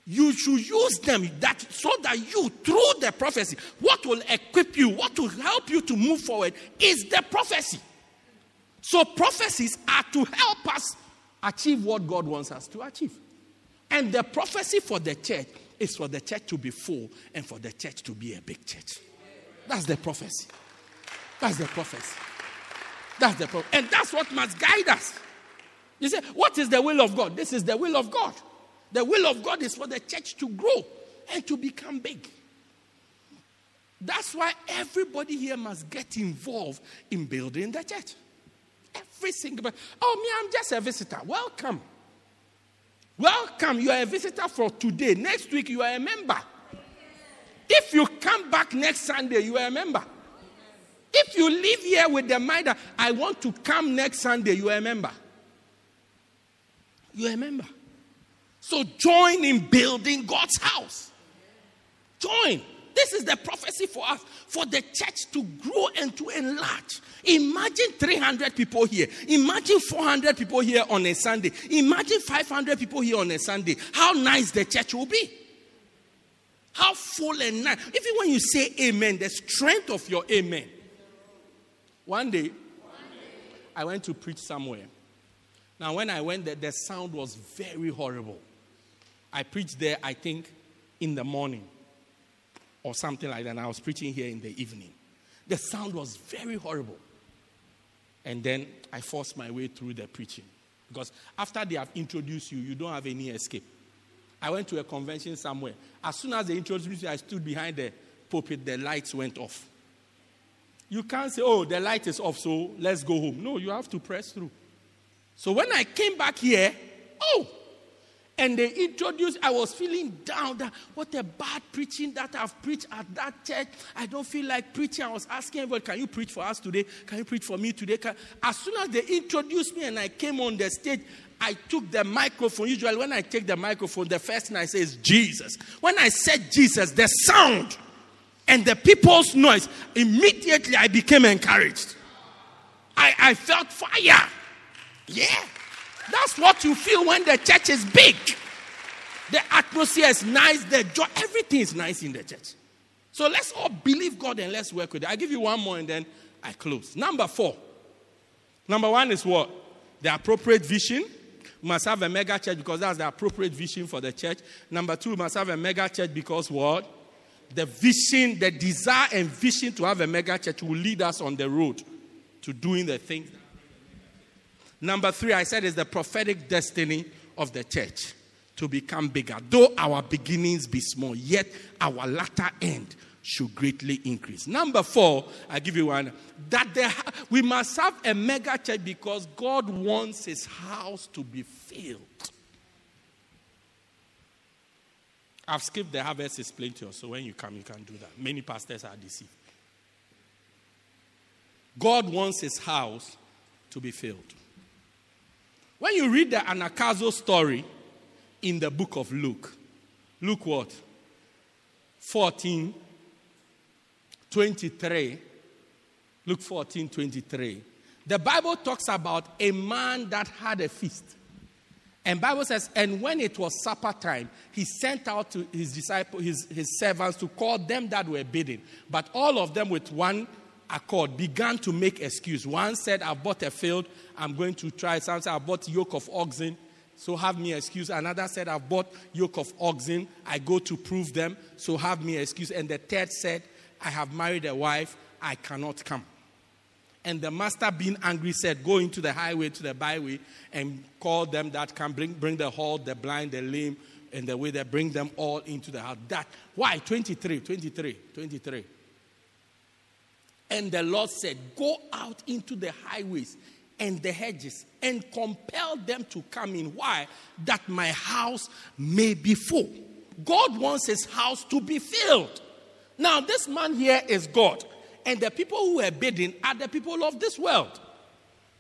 You should use them that so that you, through the prophecy, what will equip you, what will help you to move forward is the prophecy. So prophecies are to help us achieve what God wants us to achieve. And the prophecy for the church is for the church to be full and for the church to be a big church. That's the prophecy. That's the prophecy. That's the prophecy. And that's what must guide us. You say, what is the will of God? This is the will of God. The will of God is for the church to grow and to become big. That's why everybody here must get involved in building the church. Every single person. Oh, me, I'm just a visitor. Welcome. Welcome. You are a visitor for today. Next week, you are a member. If you come back next Sunday, you are a member. If you live here with the mind that I want to come next Sunday, you are a member. You are a member. So join in building God's house. Join. This is the prophecy for us, for the church to grow and to enlarge. Imagine 300 people here. Imagine 400 people here on a Sunday. Imagine 500 people here on a Sunday. How nice the church will be. How full and nice. Even when you say amen, the strength of your amen. One day, I went to preach somewhere. Now, when I went there, the sound was very horrible. I preached there, I think, in the morning or something like that. And I was preaching here in the evening. The sound was very horrible. And then I forced my way through the preaching. Because after they have introduced you, you don't have any escape. I went to a convention somewhere. As soon as they introduced me, I stood behind the pulpit, the lights went off. You can't say, oh, the light is off, so let's go home. No, you have to press through. So when I came back here, oh, and they introduced, I was feeling down that what a bad preaching that I've preached at that church. I don't feel like preaching. I was asking everybody, can you preach for us today? Can you preach for me today? Can... As soon as they introduced me and I came on the stage, I took the microphone. Usually, when I take the microphone, the first thing I say is Jesus. When I said Jesus, the sound and the people's noise, immediately I became encouraged. I, I felt fire. Yeah. That's what you feel when the church is big. The atmosphere is nice, the joy, everything is nice in the church. So let's all believe God and let's work with it. I'll give you one more and then I close. Number four. Number one is what? The appropriate vision. We must have a mega church because that's the appropriate vision for the church. Number two, must have a mega church because what? The vision, the desire and vision to have a mega church will lead us on the road to doing the things Number three, I said, is the prophetic destiny of the church to become bigger. Though our beginnings be small, yet our latter end should greatly increase. Number four, I give you one that the, we must have a mega church because God wants his house to be filled. I've skipped the harvest to you, so when you come, you can do that. Many pastors are deceived. God wants his house to be filled. When you read the Anagkazo story in the book of Luke, Luke what? 14, 23. Luke 14, 23. The Bible talks about a man that had a feast. And Bible says, and when it was supper time, he sent out to his disciples, his, his servants to call them that were bidding. But all of them with one accord began to make excuse. One said, I bought a field, I'm going to try. Some said, I bought yoke of oxen, so have me excuse. Another said, I bought yoke of oxen, I go to prove them, so have me excuse. And the third said, I have married a wife, I cannot come. And the master, being angry, said, Go into the highway to the byway and call them that can bring, bring the halt, the blind, the lame, and the way they bring them all into the house. That why? 23, 23, 23. And the Lord said, Go out into the highways and the hedges and compel them to come in. Why? That my house may be full. God wants his house to be filled. Now, this man here is God, and the people who are bidding are the people of this world.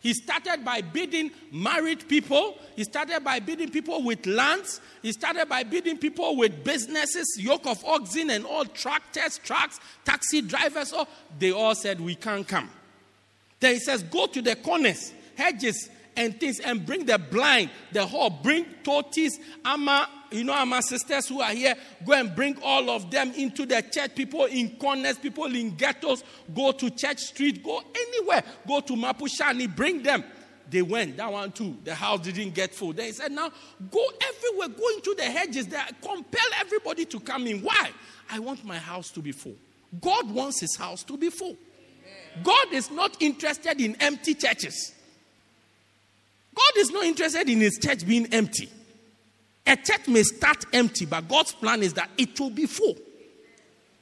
He started by bidding married people. He started by bidding people with lands. He started by bidding people with businesses, yoke of oxen and all tractors, trucks, taxi drivers. All, they all said, We can't come. Then he says, Go to the corners, hedges, and things and bring the blind, the whole, bring tortoise, ama, you know, my sisters who are here, go and bring all of them into the church. People in corners, people in ghettos, go to Church Street, go anywhere, go to Mapushani, bring them. They went, that one too. The house didn't get full. They said, Now go everywhere, go into the hedges there, compel everybody to come in. Why? I want my house to be full. God wants his house to be full. God is not interested in empty churches. God is not interested in his church being empty. A church may start empty, but God's plan is that it will be full.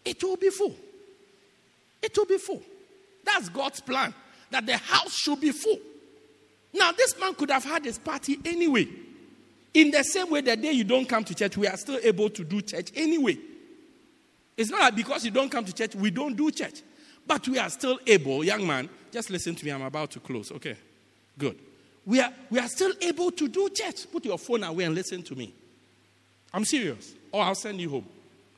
It will be full. It will be full. That's God's plan, that the house should be full. Now, this man could have had his party anyway. In the same way, the day you don't come to church, we are still able to do church anyway. It's not that because you don't come to church, we don't do church. But we are still able, young man, just listen to me, I'm about to close. Okay, good we are, we are still able to do church. Put your phone away and listen to me. I'm serious. Or I'll send you home.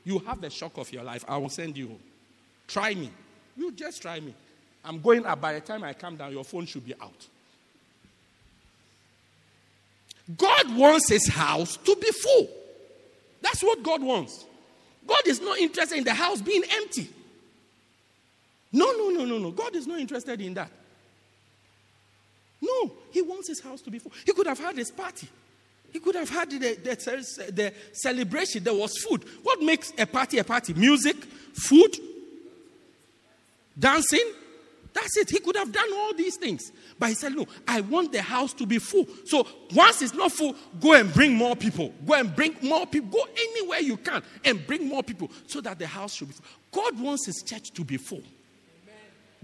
You have the shock of your life. I will send you home. Try me. You just try me. I'm going up. By the time I come down, your phone should be out. God wants his house to be full. That's what God wants. God is not interested in the house being empty. No, no, no, no, no. God is not interested in that. No, he wants his house to be full. He could have had his party. He could have had the, the, the celebration. There was food. What makes a party a party? Music, food, dancing. That's it. He could have done all these things. But he said, No, I want the house to be full. So once it's not full, go and bring more people. Go and bring more people. Go anywhere you can and bring more people so that the house should be full. God wants his church to be full.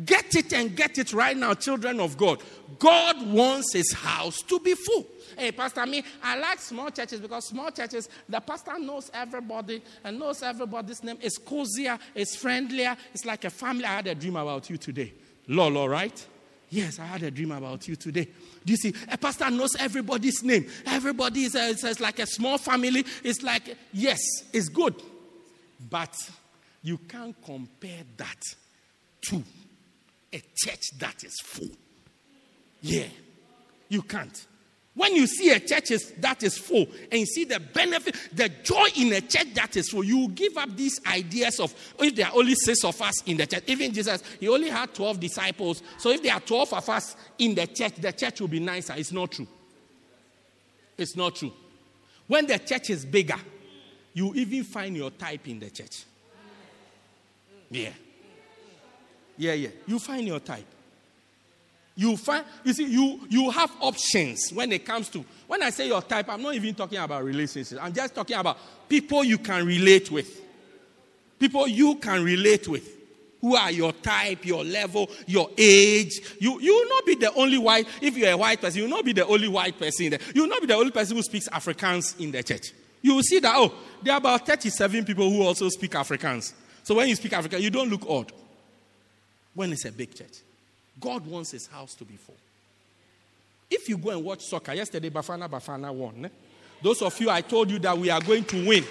Get it and get it right now, children of God. God wants his house to be full. Hey, Pastor, me, I like small churches because small churches, the pastor knows everybody and knows everybody's name. It's cozier, it's friendlier, it's like a family. I had a dream about you today. Lolo, right? Yes, I had a dream about you today. Do you see? A pastor knows everybody's name. Everybody is a, it's like a small family. It's like, yes, it's good. But you can't compare that to a church that is full. Yeah, you can't. When you see a church is, that is full and you see the benefit, the joy in a church that is full, you give up these ideas of if there are only six of us in the church. Even Jesus, he only had 12 disciples. So if there are 12 of us in the church, the church will be nicer. It's not true. It's not true. When the church is bigger, you even find your type in the church. Yeah. Yeah, yeah. You find your type. You find, you see, you, you have options when it comes to, when I say your type, I'm not even talking about relationships. I'm just talking about people you can relate with. People you can relate with. Who are your type, your level, your age. You, you will not be the only white, if you're a white person, you will not be the only white person there. You will not be the only person who speaks Afrikaans in the church. You will see that, oh, there are about 37 people who also speak Afrikaans. So when you speak African, you don't look odd when it's a big church. God wants his house to be full. If you go and watch soccer, yesterday Bafana Bafana won. Eh? Those of you, I told you that we are going to win.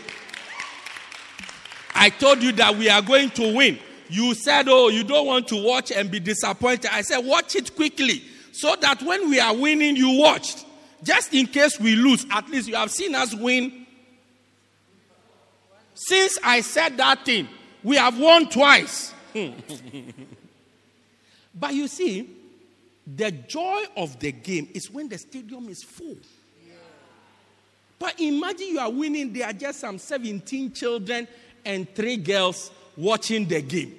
I told you that we are going to win. You said, Oh, you don't want to watch and be disappointed. I said, Watch it quickly so that when we are winning, you watched. Just in case we lose, at least you have seen us win. Since I said that thing, we have won twice. But you see, the joy of the game is when the stadium is full. But imagine you are winning, there are just some 17 children and three girls watching the game.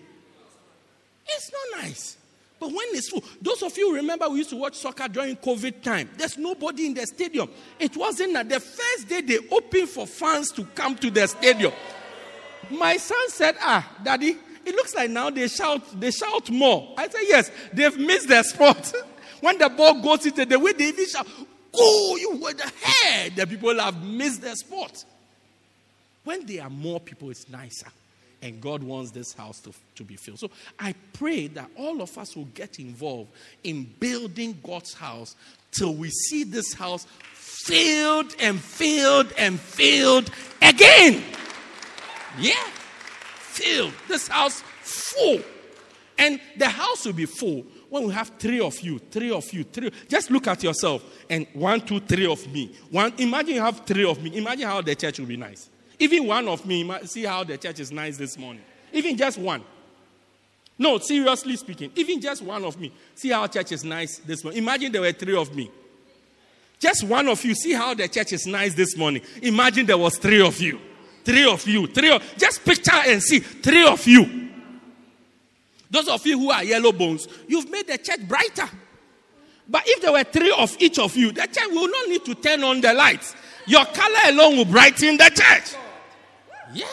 It's not nice. But when it's full, those of you remember we used to watch soccer during COVID time. There's nobody in the stadium. It wasn't that the first day they opened for fans to come to the stadium. My son said, Ah, daddy, it looks like now they shout, they shout more. I say, yes, they've missed their spot. when the ball goes into the way they even shout, go, you were the head. The people have missed their spot. When there are more people, it's nicer. And God wants this house to, to be filled. So I pray that all of us will get involved in building God's house till we see this house filled and filled and filled again. Yeah filled, this house full. And the house will be full when we have three of you, three of you, three. Just look at yourself and one, two, three of me. One, imagine you have three of me. Imagine how the church will be nice. Even one of me, see how the church is nice this morning. Even just one. No, seriously speaking, even just one of me, see how church is nice this morning. Imagine there were three of me. Just one of you, see how the church is nice this morning. Imagine there was three of you. Three of you. Three of, just picture and see. Three of you. Those of you who are yellow bones, you've made the church brighter. But if there were three of each of you, the church will not need to turn on the lights. Your color alone will brighten the church. Yeah.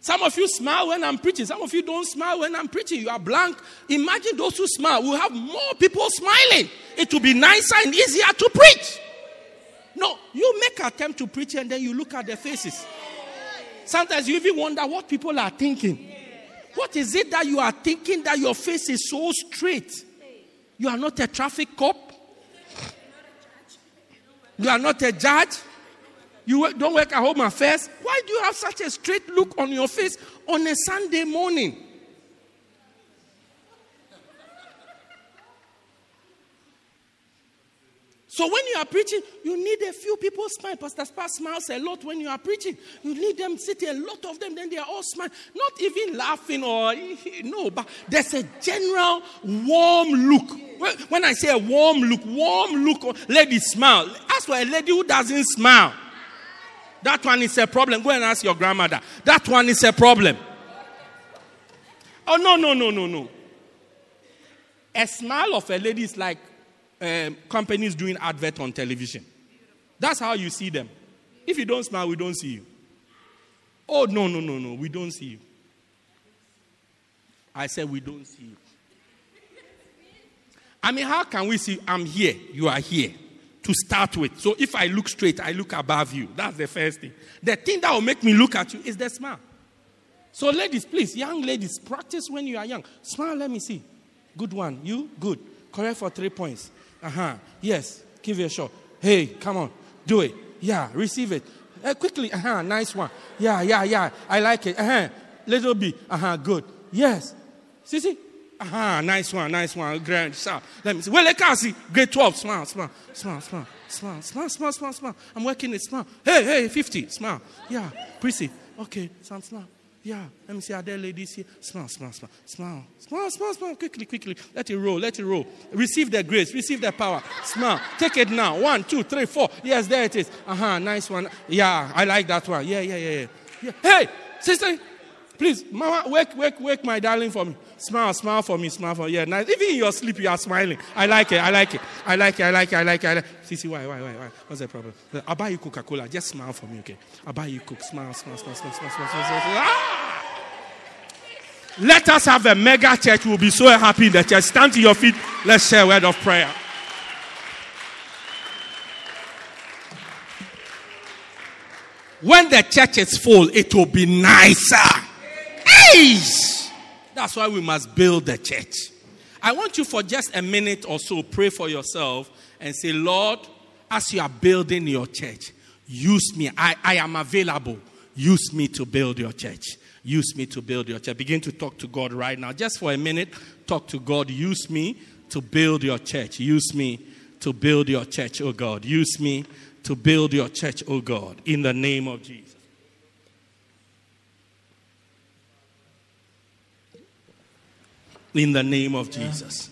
Some of you smile when I'm preaching. Some of you don't smile when I'm preaching. You are blank. Imagine those who smile. We'll have more people smiling. It will be nicer and easier to preach. No, you attempt to preach and then you look at their faces. Sometimes you even wonder what people are thinking. What is it that you are thinking that your face is so straight? You are not a traffic cop. You are not a judge. You don't work at home affairs. Why do you have such a straight look on your face on a Sunday morning? So when you are preaching, you need a few people smile. Pastor Spa smiles a lot when you are preaching. You need them sitting, a lot of them, then they are all smiling. Not even laughing or no, but there's a general warm look. When I say a warm look, warm look, lady smile. Ask for a lady who doesn't smile. That one is a problem. Go and ask your grandmother. That one is a problem. Oh, no, no, no, no, no. A smile of a lady is like um, companies doing advert on television. That's how you see them. If you don't smile, we don't see you. Oh, no, no, no, no, we don't see you. I said, we don't see you. I mean, how can we see I'm here, you are here to start with? So if I look straight, I look above you. That's the first thing. The thing that will make me look at you is the smile. So, ladies, please, young ladies, practice when you are young. Smile, let me see. Good one. You? Good. Correct for three points. Uh huh. Yes. Give it a shot. Hey, come on. Do it. Yeah. Receive it. Uh, quickly. Uh huh. Nice one. Yeah, yeah, yeah. I like it. Uh huh. Little bit. Uh huh. Good. Yes. See, see. Uh huh. Nice one. Nice one. Grand. Sharp. Let me see. Well, I can see. Grade 12. Smile, smile, smile, smile, smile, smile, smile, smile, smile. I'm working it. Smile. Hey, hey, 50. Smile. Yeah. Prissy. Okay. Some smile. Yeah, let me see. Are there ladies here? Smile, smile, smile, smile, smile, smile, smile. Quickly, quickly. Let it roll, let it roll. Receive the grace, receive the power. Smile. Take it now. One, two, three, four. Yes, there it is. Uh huh. Nice one. Yeah, I like that one. Yeah, yeah, yeah, yeah. yeah. Hey, sister, please, mama, wake, wake, wake my darling for me. Smile, smile for me, smile for me. Yeah, nice. Even in your sleep, you are smiling. I like it. I like it. I like it. I like it. I like it. I like it. See, see, why, why, why, why? What's the problem? I'll buy you Coca Cola. Just smile for me, okay? I'll buy you Coke. Smile, smile, smile, smile, smile, smile, smile. smile. Ah! Let us have a mega church. We'll be so happy in the church. Stand to your feet. Let's share a word of prayer. When the church is full, it will be nicer. That's why we must build the church. I want you for just a minute or so pray for yourself and say, Lord, as you are building your church, use me. I, I am available. Use me to build your church. Use me to build your church. Begin to talk to God right now. Just for a minute, talk to God. Use me to build your church. Use me to build your church, oh God. Use me to build your church, oh God, in the name of Jesus. In the name of Jesus.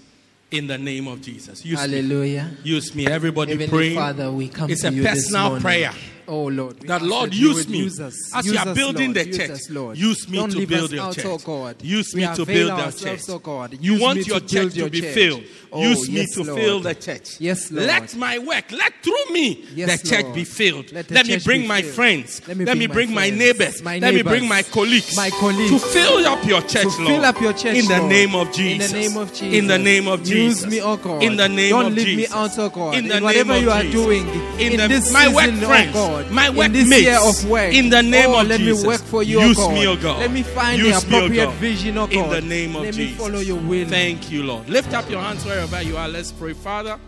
In the name of Jesus. Use Hallelujah. Me. Use me. Everybody Heavenly pray. Father, we come it's to a you this personal prayer. Oh Lord, That Lord use me use us. as you are building Lord. the Use church. us, Lord. Use me Don't to build your out, church. Oh God. Use me to build your ourselves, church. Oh God. You want me your to church build to your be church. filled. Oh, Use me yes, to Lord. fill the church. Yes, Lord. Let my work, let through me Yes, the church be filled. Let Let, me bring my filled. friends. Let me Let me bring my my neighbors. my Let me bring my colleagues. my colleagues. To fill up your church, Lord. fill up your church, In the name of In Jesus. the name of Jesus. In the name of Jesus. Use me, oh God. In the name of Jesus. Don't leave me out, oh God. In the in whatever you are doing In in, this my work friends, My in work this mates, year of work. in the name oh, of let Jesus. me work for you, Use God. me, oh God. Let me find Use the appropriate God. vision, oh God. In the name of let Jesus. me follow your will. Thank you, Lord. Lift up your hands wherever you are. Let's pray. Father,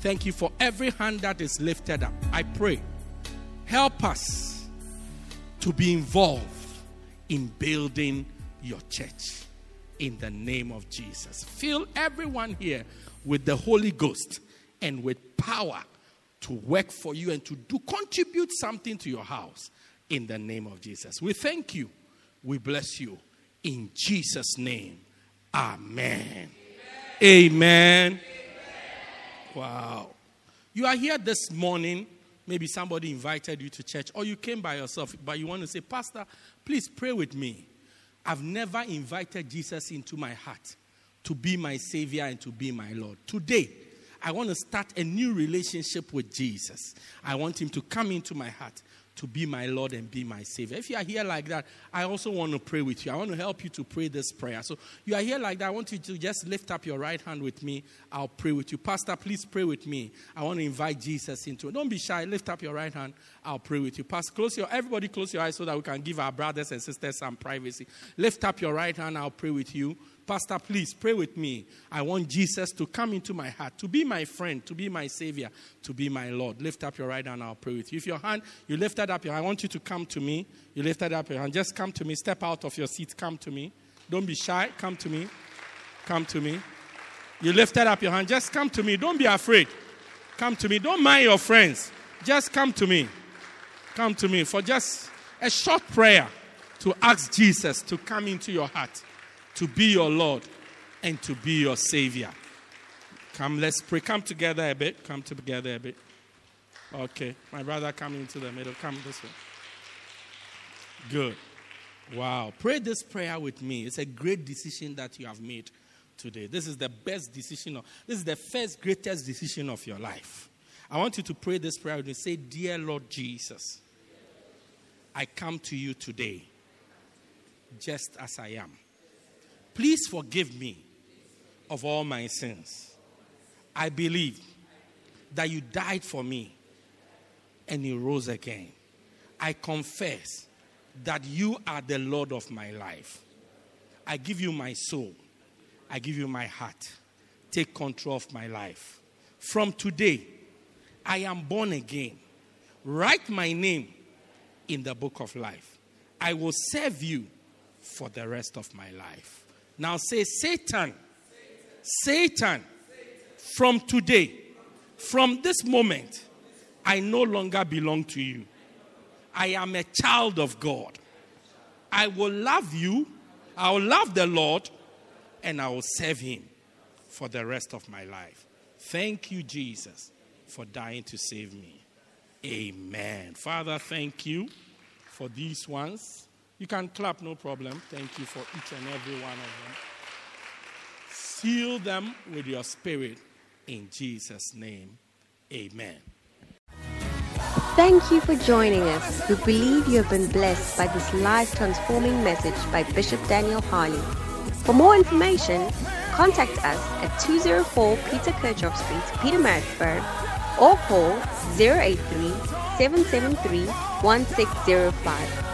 thank you for every hand that is lifted up. I pray, help us to be involved in building your church. In the name of Jesus. Fill everyone here with the Holy Ghost and with power to work for you and to do contribute something to your house in the name of Jesus. We thank you. We bless you. In Jesus' name. Amen. Amen. Wow. You are here this morning. Maybe somebody invited you to church, or you came by yourself, but you want to say, Pastor, please pray with me. I've never invited Jesus into my heart to be my Savior and to be my Lord. Today, I want to start a new relationship with Jesus. I want Him to come into my heart to be my Lord and be my Savior. If you are here like that, I also want to pray with you. I want to help you to pray this prayer. So you are here like that. I want you to just lift up your right hand with me. I'll pray with you. Pastor, please pray with me. I want to invite Jesus into it. Don't be shy. Lift up your right hand. I'll pray with you. Pastor, close your everybody close your eyes so that we can give our brothers and sisters some privacy. Lift up your right hand. I'll pray with you. Pastor, please pray with me. I want Jesus to come into my heart, to be my friend, to be my Savior, to be my Lord. Lift up your right hand, I'll pray with you. If your hand, you lifted up your I want you to come to me. You lifted up your hand. Just come to me. Step out of your seat. Come to me. Don't be shy. Come to me. Come to me. You lifted up your hand. Just come to me. Don't be afraid. Come to me. Don't mind your friends. Just come to me. Come to me for just a short prayer to ask Jesus to come into your heart, to be your Lord, and to be your Savior. Come, let's pray. Come together a bit. Come together a bit. Okay. My brother, come into the middle. Come this way. Good. Wow. Pray this prayer with me. It's a great decision that you have made today. This is the best decision. Of, this is the first greatest decision of your life. I want you to pray this prayer with me. Say, Dear Lord Jesus, I come to you today just as I am. Please forgive me of all my sins. I believe that you died for me and you rose again. I confess that you are the Lord of my life. I give you my soul. I give you my heart. Take control of my life. From today, I am born again. Write my name in the book of life. I will serve you for the rest of my life. Now say, Satan, Satan, from today, from this moment, I no longer belong to you. I am a child of God. I will love you, I will love the Lord, and I will serve him for the rest of my life. Thank you, Jesus, for dying to save me. Amen. Father, thank you for these ones. You can clap, no problem. Thank you for each and every one of them. Seal them with your spirit in Jesus' name. Amen. Thank you for joining us. We believe you have been blessed by this life transforming message by Bishop Daniel Harley. For more information, contact us at 204 Peter Kerchhoff Street, Pietermaritzburg, or call 083 773 1605.